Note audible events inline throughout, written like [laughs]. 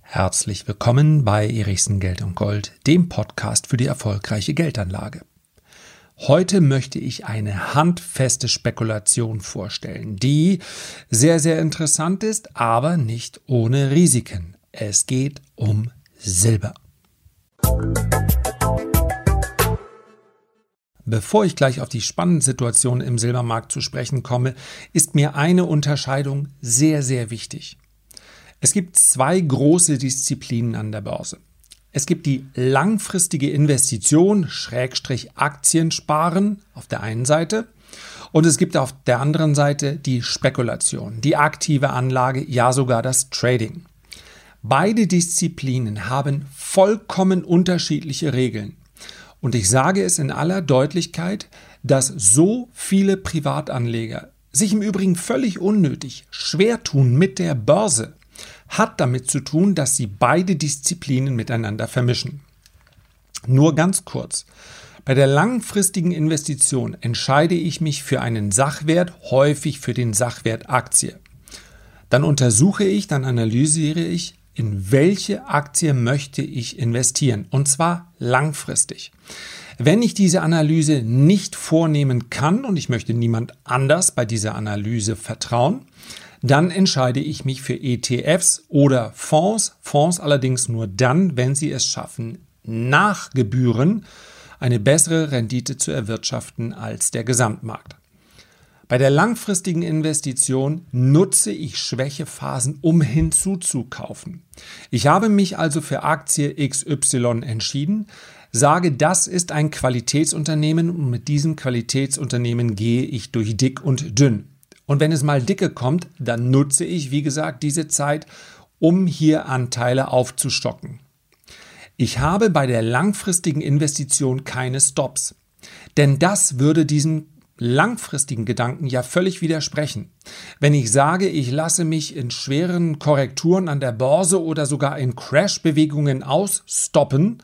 Herzlich willkommen bei Erichsen Geld und Gold, dem Podcast für die erfolgreiche Geldanlage. Heute möchte ich eine handfeste Spekulation vorstellen, die sehr, sehr interessant ist, aber nicht ohne Risiken. Es geht um Silber. Bevor ich gleich auf die spannende Situation im Silbermarkt zu sprechen komme, ist mir eine Unterscheidung sehr, sehr wichtig. Es gibt zwei große Disziplinen an der Börse. Es gibt die langfristige Investition, Schrägstrich Aktiensparen auf der einen Seite und es gibt auf der anderen Seite die Spekulation, die aktive Anlage, ja sogar das Trading. Beide Disziplinen haben vollkommen unterschiedliche Regeln. Und ich sage es in aller Deutlichkeit, dass so viele Privatanleger sich im Übrigen völlig unnötig schwer tun mit der Börse, hat damit zu tun, dass sie beide Disziplinen miteinander vermischen. Nur ganz kurz. Bei der langfristigen Investition entscheide ich mich für einen Sachwert, häufig für den Sachwert Aktie. Dann untersuche ich, dann analysiere ich, in welche Aktie möchte ich investieren. Und zwar langfristig. Wenn ich diese Analyse nicht vornehmen kann und ich möchte niemand anders bei dieser Analyse vertrauen, dann entscheide ich mich für ETFs oder Fonds. Fonds allerdings nur dann, wenn sie es schaffen, nach Gebühren eine bessere Rendite zu erwirtschaften als der Gesamtmarkt. Bei der langfristigen Investition nutze ich Schwächephasen, um hinzuzukaufen. Ich habe mich also für Aktie XY entschieden, sage, das ist ein Qualitätsunternehmen und mit diesem Qualitätsunternehmen gehe ich durch dick und dünn. Und wenn es mal dicke kommt, dann nutze ich, wie gesagt, diese Zeit, um hier Anteile aufzustocken. Ich habe bei der langfristigen Investition keine Stops. Denn das würde diesem langfristigen Gedanken ja völlig widersprechen. Wenn ich sage, ich lasse mich in schweren Korrekturen an der Börse oder sogar in Crash-Bewegungen ausstoppen,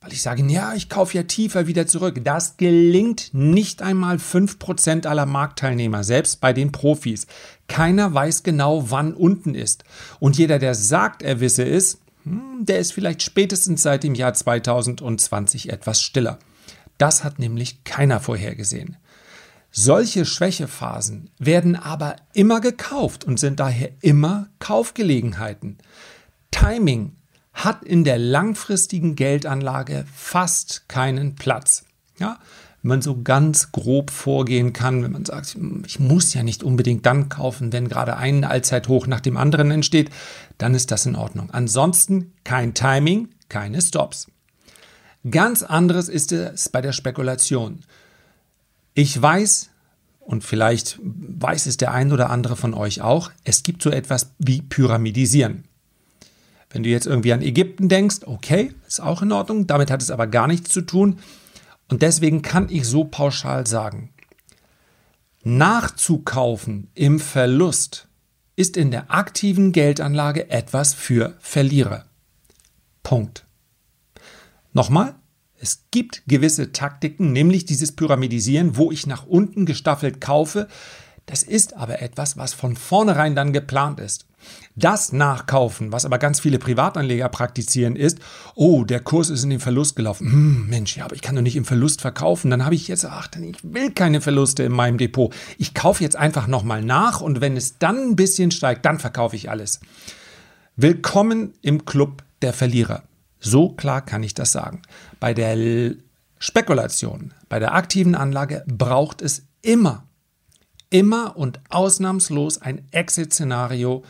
weil ich sage, ja, ich kaufe ja tiefer wieder zurück. Das gelingt nicht einmal 5% aller Marktteilnehmer, selbst bei den Profis. Keiner weiß genau, wann unten ist. Und jeder, der sagt, er wisse es, hm, der ist vielleicht spätestens seit dem Jahr 2020 etwas stiller. Das hat nämlich keiner vorhergesehen. Solche Schwächephasen werden aber immer gekauft und sind daher immer Kaufgelegenheiten. Timing hat in der langfristigen Geldanlage fast keinen Platz. Ja, wenn man so ganz grob vorgehen kann, wenn man sagt, ich muss ja nicht unbedingt dann kaufen, wenn gerade ein Allzeithoch nach dem anderen entsteht, dann ist das in Ordnung. Ansonsten kein Timing, keine Stops. Ganz anderes ist es bei der Spekulation. Ich weiß, und vielleicht weiß es der ein oder andere von euch auch, es gibt so etwas wie Pyramidisieren. Wenn du jetzt irgendwie an Ägypten denkst, okay, ist auch in Ordnung, damit hat es aber gar nichts zu tun. Und deswegen kann ich so pauschal sagen, nachzukaufen im Verlust ist in der aktiven Geldanlage etwas für Verlierer. Punkt. Nochmal, es gibt gewisse Taktiken, nämlich dieses Pyramidisieren, wo ich nach unten gestaffelt kaufe. Das ist aber etwas, was von vornherein dann geplant ist. Das Nachkaufen, was aber ganz viele Privatanleger praktizieren, ist, oh, der Kurs ist in den Verlust gelaufen. Hm, Mensch, ja, aber ich kann doch nicht im Verlust verkaufen. Dann habe ich jetzt, ach, ich will keine Verluste in meinem Depot. Ich kaufe jetzt einfach nochmal nach und wenn es dann ein bisschen steigt, dann verkaufe ich alles. Willkommen im Club der Verlierer. So klar kann ich das sagen. Bei der Spekulation, bei der aktiven Anlage braucht es immer, immer und ausnahmslos ein Exit-Szenario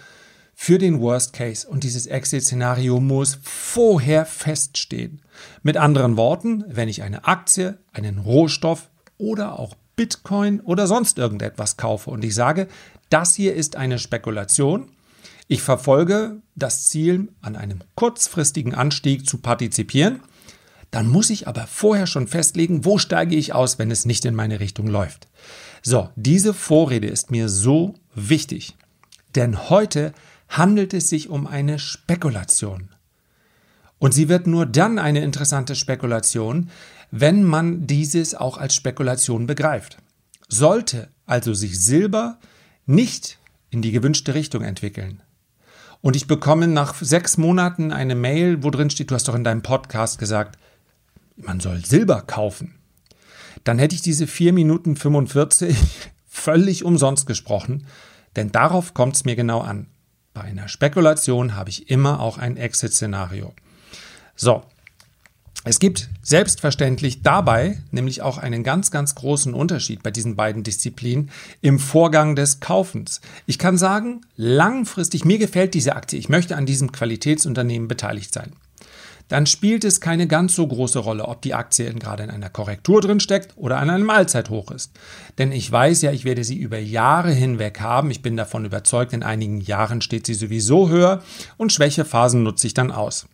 für den Worst Case. Und dieses Exit-Szenario muss vorher feststehen. Mit anderen Worten, wenn ich eine Aktie, einen Rohstoff oder auch Bitcoin oder sonst irgendetwas kaufe und ich sage, das hier ist eine Spekulation, ich verfolge das Ziel, an einem kurzfristigen Anstieg zu partizipieren. Dann muss ich aber vorher schon festlegen, wo steige ich aus, wenn es nicht in meine Richtung läuft. So, diese Vorrede ist mir so wichtig, denn heute handelt es sich um eine Spekulation. Und sie wird nur dann eine interessante Spekulation, wenn man dieses auch als Spekulation begreift. Sollte also sich Silber nicht in die gewünschte Richtung entwickeln. Und ich bekomme nach sechs Monaten eine Mail, wo drin steht, du hast doch in deinem Podcast gesagt, man soll Silber kaufen. Dann hätte ich diese vier Minuten 45 [laughs] völlig umsonst gesprochen, denn darauf kommt es mir genau an. Bei einer Spekulation habe ich immer auch ein Exit-Szenario. So, es gibt selbstverständlich dabei nämlich auch einen ganz, ganz großen Unterschied bei diesen beiden Disziplinen im Vorgang des Kaufens. Ich kann sagen, langfristig, mir gefällt diese Aktie, ich möchte an diesem Qualitätsunternehmen beteiligt sein. Dann spielt es keine ganz so große Rolle, ob die Aktie gerade in einer Korrektur drin steckt oder an einem Allzeithoch ist. Denn ich weiß ja, ich werde sie über Jahre hinweg haben. Ich bin davon überzeugt, in einigen Jahren steht sie sowieso höher und Schwächephasen nutze ich dann aus.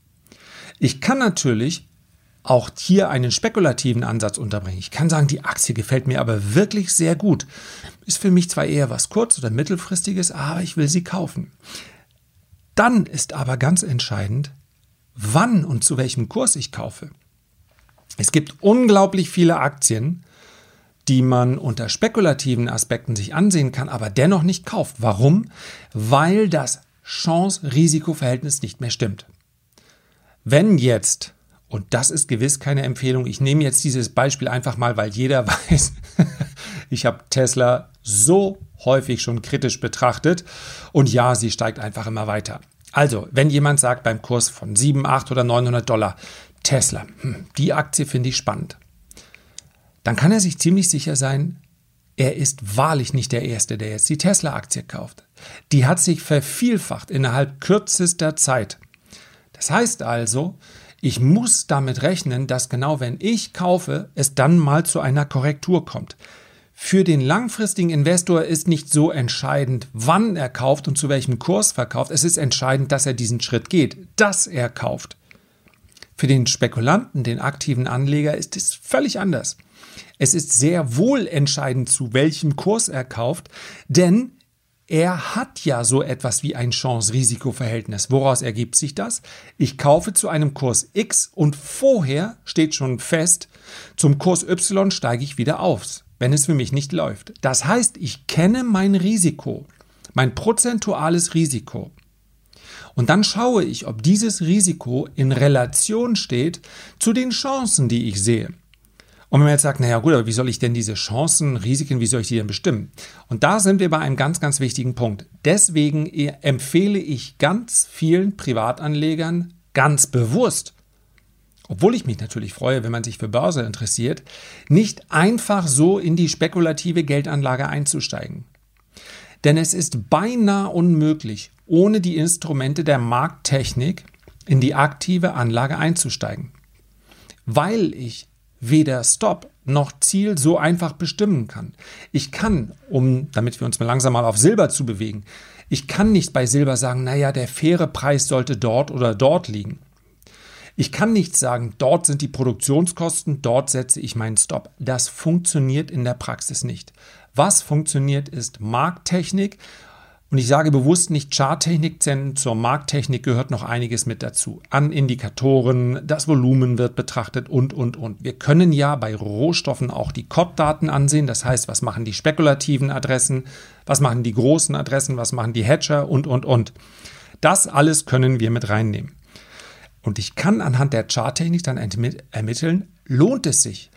Ich kann natürlich auch hier einen spekulativen Ansatz unterbringen. Ich kann sagen, die Aktie gefällt mir aber wirklich sehr gut. Ist für mich zwar eher was kurz- oder mittelfristiges, aber ich will sie kaufen. Dann ist aber ganz entscheidend, wann und zu welchem Kurs ich kaufe. Es gibt unglaublich viele Aktien, die man unter spekulativen Aspekten sich ansehen kann, aber dennoch nicht kauft. Warum? Weil das Chance-Risiko-Verhältnis nicht mehr stimmt. Wenn jetzt und das ist gewiss keine Empfehlung. Ich nehme jetzt dieses Beispiel einfach mal, weil jeder [laughs] weiß, ich habe Tesla so häufig schon kritisch betrachtet. Und ja, sie steigt einfach immer weiter. Also, wenn jemand sagt beim Kurs von 7, 8 oder 900 Dollar, Tesla, hm, die Aktie finde ich spannend, dann kann er sich ziemlich sicher sein, er ist wahrlich nicht der Erste, der jetzt die Tesla-Aktie kauft. Die hat sich vervielfacht innerhalb kürzester Zeit. Das heißt also, ich muss damit rechnen, dass genau wenn ich kaufe, es dann mal zu einer Korrektur kommt. Für den langfristigen Investor ist nicht so entscheidend, wann er kauft und zu welchem Kurs verkauft. Es ist entscheidend, dass er diesen Schritt geht, dass er kauft. Für den Spekulanten, den aktiven Anleger, ist es völlig anders. Es ist sehr wohl entscheidend, zu welchem Kurs er kauft, denn er hat ja so etwas wie ein Chance-Risiko-Verhältnis. Woraus ergibt sich das? Ich kaufe zu einem Kurs X und vorher steht schon fest, zum Kurs Y steige ich wieder auf, wenn es für mich nicht läuft. Das heißt, ich kenne mein Risiko, mein prozentuales Risiko. Und dann schaue ich, ob dieses Risiko in Relation steht zu den Chancen, die ich sehe. Und wenn man jetzt sagt, naja gut, aber wie soll ich denn diese Chancen, Risiken, wie soll ich die denn bestimmen? Und da sind wir bei einem ganz, ganz wichtigen Punkt. Deswegen empfehle ich ganz vielen Privatanlegern ganz bewusst, obwohl ich mich natürlich freue, wenn man sich für Börse interessiert, nicht einfach so in die spekulative Geldanlage einzusteigen. Denn es ist beinahe unmöglich, ohne die Instrumente der Markttechnik in die aktive Anlage einzusteigen. Weil ich weder Stop noch Ziel so einfach bestimmen kann. Ich kann, um, damit wir uns mal langsam mal auf Silber zu bewegen, ich kann nicht bei Silber sagen, naja, der faire Preis sollte dort oder dort liegen. Ich kann nicht sagen, dort sind die Produktionskosten, dort setze ich meinen Stop. Das funktioniert in der Praxis nicht. Was funktioniert, ist Markttechnik und ich sage bewusst nicht Charttechnik, denn zur Markttechnik gehört noch einiges mit dazu. An Indikatoren, das Volumen wird betrachtet und, und, und. Wir können ja bei Rohstoffen auch die COP-Daten ansehen. Das heißt, was machen die spekulativen Adressen, was machen die großen Adressen, was machen die Hedger und, und, und. Das alles können wir mit reinnehmen. Und ich kann anhand der Charttechnik dann ermitteln, lohnt es sich?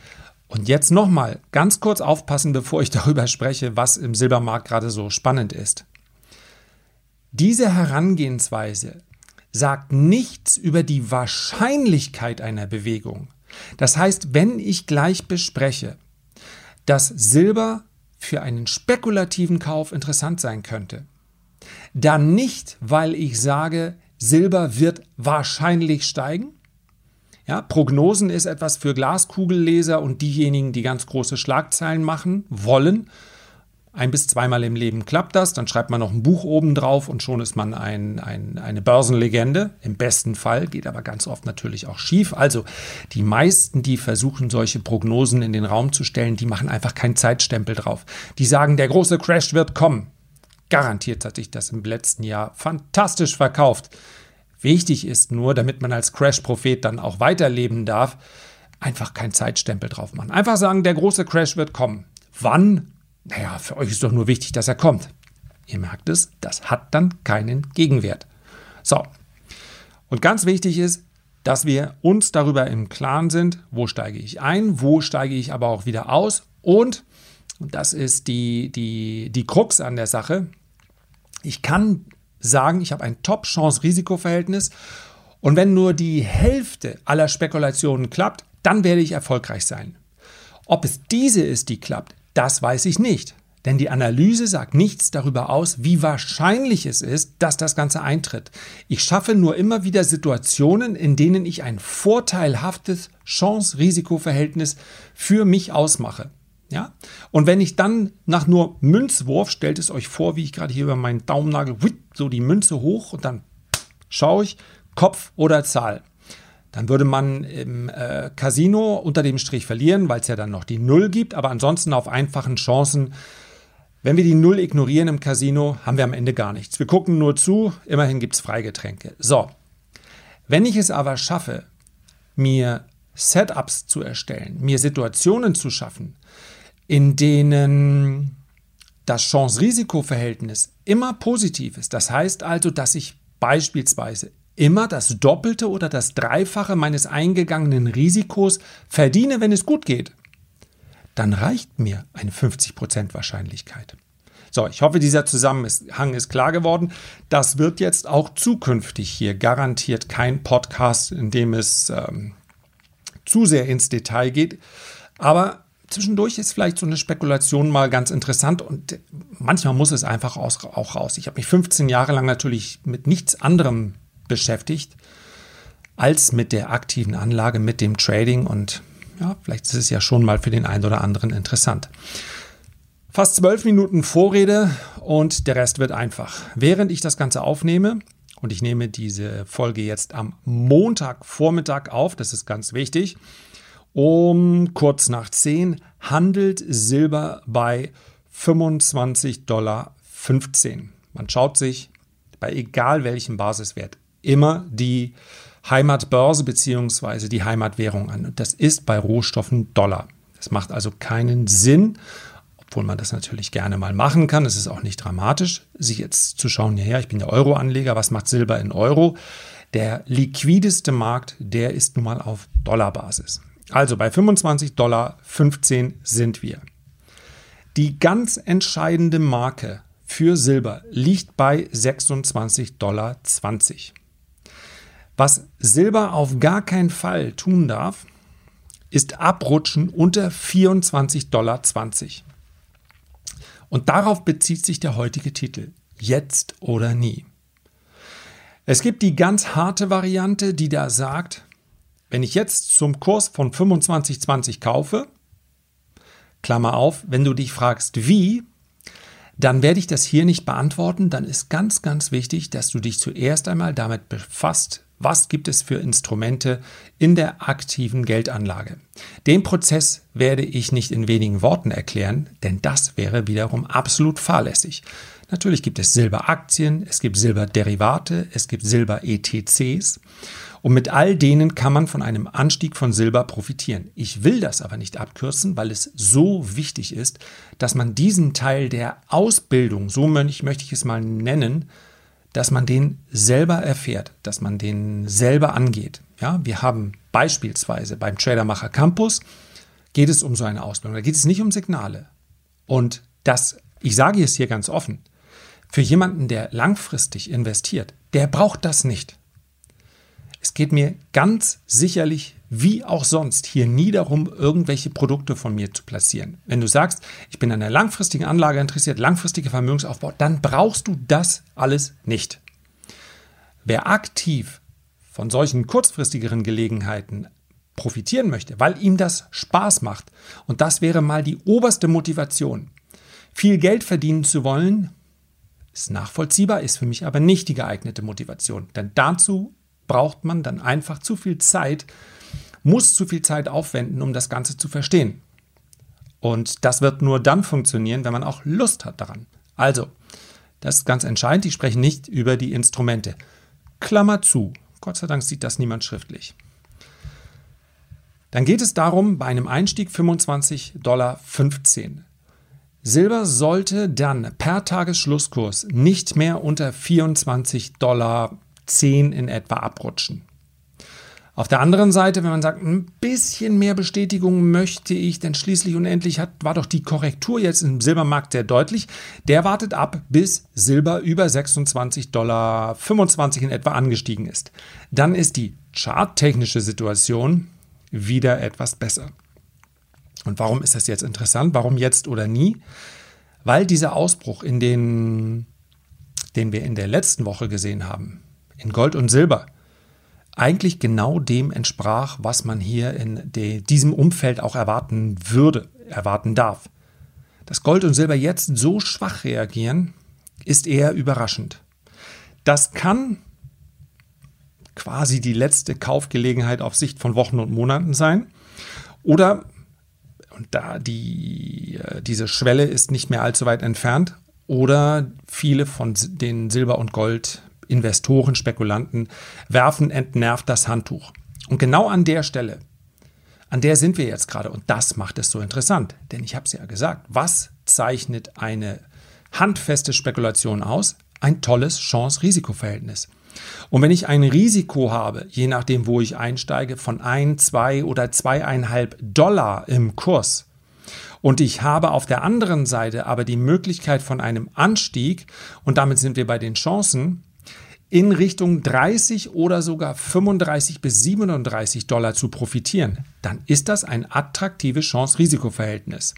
Und jetzt nochmal ganz kurz aufpassen, bevor ich [laughs] darüber spreche, was im Silbermarkt gerade so spannend ist. Diese Herangehensweise sagt nichts über die Wahrscheinlichkeit einer Bewegung. Das heißt, wenn ich gleich bespreche, dass Silber für einen spekulativen Kauf interessant sein könnte, dann nicht, weil ich sage, Silber wird wahrscheinlich steigen. Ja, Prognosen ist etwas für Glaskugelleser und diejenigen, die ganz große Schlagzeilen machen wollen ein bis zweimal im Leben klappt das, dann schreibt man noch ein Buch oben drauf und schon ist man ein, ein, eine Börsenlegende. Im besten Fall geht aber ganz oft natürlich auch schief. Also die meisten, die versuchen, solche Prognosen in den Raum zu stellen, die machen einfach keinen Zeitstempel drauf. Die sagen, der große Crash wird kommen. Garantiert hat sich das im letzten Jahr fantastisch verkauft. Wichtig ist nur, damit man als Crash-Prophet dann auch weiterleben darf, einfach keinen Zeitstempel drauf machen. Einfach sagen, der große Crash wird kommen. Wann? Naja, für euch ist doch nur wichtig, dass er kommt. Ihr merkt es, das hat dann keinen Gegenwert. So. Und ganz wichtig ist, dass wir uns darüber im Klaren sind, wo steige ich ein, wo steige ich aber auch wieder aus und, und das ist die, die, die Krux an der Sache, ich kann sagen, ich habe ein Top-Chance-Risiko-Verhältnis und wenn nur die Hälfte aller Spekulationen klappt, dann werde ich erfolgreich sein. Ob es diese ist, die klappt, das weiß ich nicht. Denn die Analyse sagt nichts darüber aus, wie wahrscheinlich es ist, dass das Ganze eintritt. Ich schaffe nur immer wieder Situationen, in denen ich ein vorteilhaftes Chance-Risiko-Verhältnis für mich ausmache. Ja? Und wenn ich dann nach nur Münzwurf, stellt es euch vor, wie ich gerade hier über meinen Daumennagel, so die Münze hoch und dann schaue ich Kopf oder Zahl. Dann würde man im äh, Casino unter dem Strich verlieren, weil es ja dann noch die Null gibt, aber ansonsten auf einfachen Chancen wenn wir die Null ignorieren im Casino, haben wir am Ende gar nichts. Wir gucken nur zu, immerhin gibt es Freigetränke. So, wenn ich es aber schaffe, mir Setups zu erstellen, mir Situationen zu schaffen, in denen das Chance-Risiko-Verhältnis immer positiv ist, das heißt also, dass ich beispielsweise immer das Doppelte oder das Dreifache meines eingegangenen Risikos verdiene, wenn es gut geht, dann reicht mir eine 50% Wahrscheinlichkeit. So, ich hoffe, dieser Zusammenhang ist klar geworden. Das wird jetzt auch zukünftig hier garantiert kein Podcast, in dem es ähm, zu sehr ins Detail geht. Aber zwischendurch ist vielleicht so eine Spekulation mal ganz interessant und manchmal muss es einfach auch raus. Ich habe mich 15 Jahre lang natürlich mit nichts anderem beschäftigt als mit der aktiven Anlage, mit dem Trading und ja, vielleicht ist es ja schon mal für den einen oder anderen interessant. Fast zwölf Minuten Vorrede und der Rest wird einfach. Während ich das Ganze aufnehme, und ich nehme diese Folge jetzt am Montagvormittag auf, das ist ganz wichtig, um kurz nach 10 handelt Silber bei 25,15 Dollar. Man schaut sich bei egal welchem Basiswert immer die Heimatbörse bzw. die Heimatwährung an. Und das ist bei Rohstoffen Dollar. Das macht also keinen Sinn, obwohl man das natürlich gerne mal machen kann. Es ist auch nicht dramatisch, sich jetzt zu schauen, ja, ich bin der Euro-Anleger, was macht Silber in Euro? Der liquideste Markt, der ist nun mal auf Dollarbasis. Also bei 25 Dollar 15 sind wir. Die ganz entscheidende Marke für Silber liegt bei 26,20 Dollar. Was Silber auf gar keinen Fall tun darf, ist abrutschen unter 24,20 Dollar. Und darauf bezieht sich der heutige Titel. Jetzt oder nie. Es gibt die ganz harte Variante, die da sagt, wenn ich jetzt zum Kurs von 25,20 kaufe, Klammer auf, wenn du dich fragst, wie, dann werde ich das hier nicht beantworten. Dann ist ganz, ganz wichtig, dass du dich zuerst einmal damit befasst, was gibt es für Instrumente in der aktiven Geldanlage? Den Prozess werde ich nicht in wenigen Worten erklären, denn das wäre wiederum absolut fahrlässig. Natürlich gibt es Silberaktien, es gibt Silberderivate, es gibt Silber-ETCs und mit all denen kann man von einem Anstieg von Silber profitieren. Ich will das aber nicht abkürzen, weil es so wichtig ist, dass man diesen Teil der Ausbildung, so möchte ich es mal nennen, dass man den selber erfährt, dass man den selber angeht. Ja, wir haben beispielsweise beim Tradermacher Campus geht es um so eine Ausbildung. Da geht es nicht um Signale. Und das, ich sage es hier ganz offen, für jemanden, der langfristig investiert, der braucht das nicht. Es geht mir ganz sicherlich wie auch sonst hier nie darum, irgendwelche Produkte von mir zu platzieren. Wenn du sagst, ich bin an der langfristigen Anlage interessiert, langfristiger Vermögensaufbau, dann brauchst du das alles nicht. Wer aktiv von solchen kurzfristigeren Gelegenheiten profitieren möchte, weil ihm das Spaß macht, und das wäre mal die oberste Motivation, viel Geld verdienen zu wollen, ist nachvollziehbar, ist für mich aber nicht die geeignete Motivation. Denn dazu braucht man dann einfach zu viel Zeit, muss zu viel Zeit aufwenden, um das Ganze zu verstehen. Und das wird nur dann funktionieren, wenn man auch Lust hat daran. Also, das ist ganz entscheidend. Ich spreche nicht über die Instrumente. Klammer zu. Gott sei Dank sieht das niemand schriftlich. Dann geht es darum, bei einem Einstieg 25,15 Dollar. Silber sollte dann per Tagesschlusskurs nicht mehr unter 24 Dollar 10 in etwa abrutschen. Auf der anderen Seite, wenn man sagt, ein bisschen mehr Bestätigung möchte ich, denn schließlich und endlich hat, war doch die Korrektur jetzt im Silbermarkt sehr deutlich. Der wartet ab, bis Silber über 26 Dollar 25 in etwa angestiegen ist. Dann ist die charttechnische Situation wieder etwas besser. Und warum ist das jetzt interessant? Warum jetzt oder nie? Weil dieser Ausbruch, in den, den wir in der letzten Woche gesehen haben, in Gold und Silber, eigentlich genau dem entsprach, was man hier in diesem Umfeld auch erwarten würde, erwarten darf. Dass Gold und Silber jetzt so schwach reagieren, ist eher überraschend. Das kann quasi die letzte Kaufgelegenheit auf Sicht von Wochen und Monaten sein. Oder, und da die, äh, diese Schwelle ist nicht mehr allzu weit entfernt, oder viele von den Silber- und Gold Investoren, Spekulanten werfen entnervt das Handtuch. Und genau an der Stelle, an der sind wir jetzt gerade. Und das macht es so interessant. Denn ich habe es ja gesagt, was zeichnet eine handfeste Spekulation aus? Ein tolles Chance-Risiko-Verhältnis. Und wenn ich ein Risiko habe, je nachdem, wo ich einsteige, von 1, 2 oder 2,5 Dollar im Kurs, und ich habe auf der anderen Seite aber die Möglichkeit von einem Anstieg, und damit sind wir bei den Chancen, in Richtung 30 oder sogar 35 bis 37 Dollar zu profitieren, dann ist das ein attraktives Chance-Risiko-Verhältnis.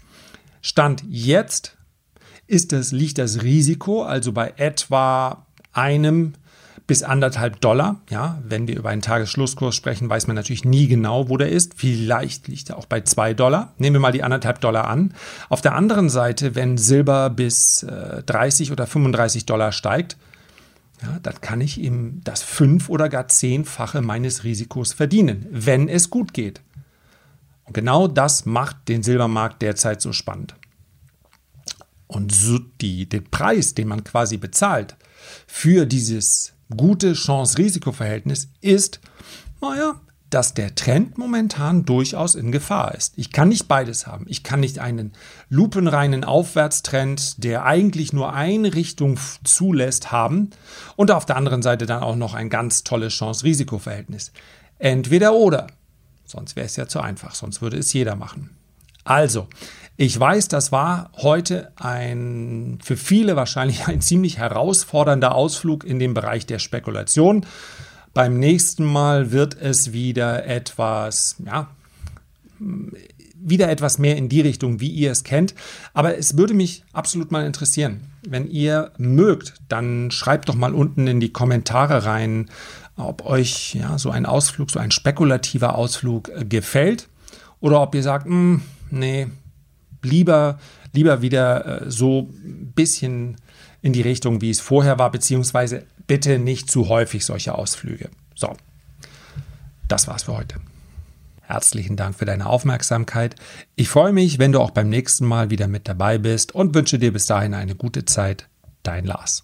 Stand jetzt ist das, liegt das Risiko also bei etwa einem bis anderthalb Dollar. Ja, wenn wir über einen Tagesschlusskurs sprechen, weiß man natürlich nie genau, wo der ist. Vielleicht liegt er auch bei zwei Dollar. Nehmen wir mal die anderthalb Dollar an. Auf der anderen Seite, wenn Silber bis äh, 30 oder 35 Dollar steigt, ja, dann kann ich ihm das fünf- oder gar zehnfache meines Risikos verdienen, wenn es gut geht. Und genau das macht den Silbermarkt derzeit so spannend. Und so die, den Preis, den man quasi bezahlt für dieses gute Chance-Risiko-Verhältnis ist, naja, dass der Trend momentan durchaus in Gefahr ist. Ich kann nicht beides haben. Ich kann nicht einen lupenreinen Aufwärtstrend, der eigentlich nur eine Richtung zulässt, haben und auf der anderen Seite dann auch noch ein ganz tolles Chance-Risiko-Verhältnis. Entweder oder. Sonst wäre es ja zu einfach, sonst würde es jeder machen. Also, ich weiß, das war heute ein für viele wahrscheinlich [laughs] ein ziemlich herausfordernder Ausflug in den Bereich der Spekulation. Beim nächsten Mal wird es wieder etwas, ja, wieder etwas mehr in die Richtung, wie ihr es kennt. Aber es würde mich absolut mal interessieren. Wenn ihr mögt, dann schreibt doch mal unten in die Kommentare rein, ob euch ja, so ein Ausflug, so ein spekulativer Ausflug äh, gefällt. Oder ob ihr sagt, hm, nee, lieber, lieber wieder äh, so ein bisschen in die Richtung, wie es vorher war, beziehungsweise bitte nicht zu häufig solche Ausflüge. So, das war's für heute. Herzlichen Dank für deine Aufmerksamkeit. Ich freue mich, wenn du auch beim nächsten Mal wieder mit dabei bist und wünsche dir bis dahin eine gute Zeit. Dein Lars.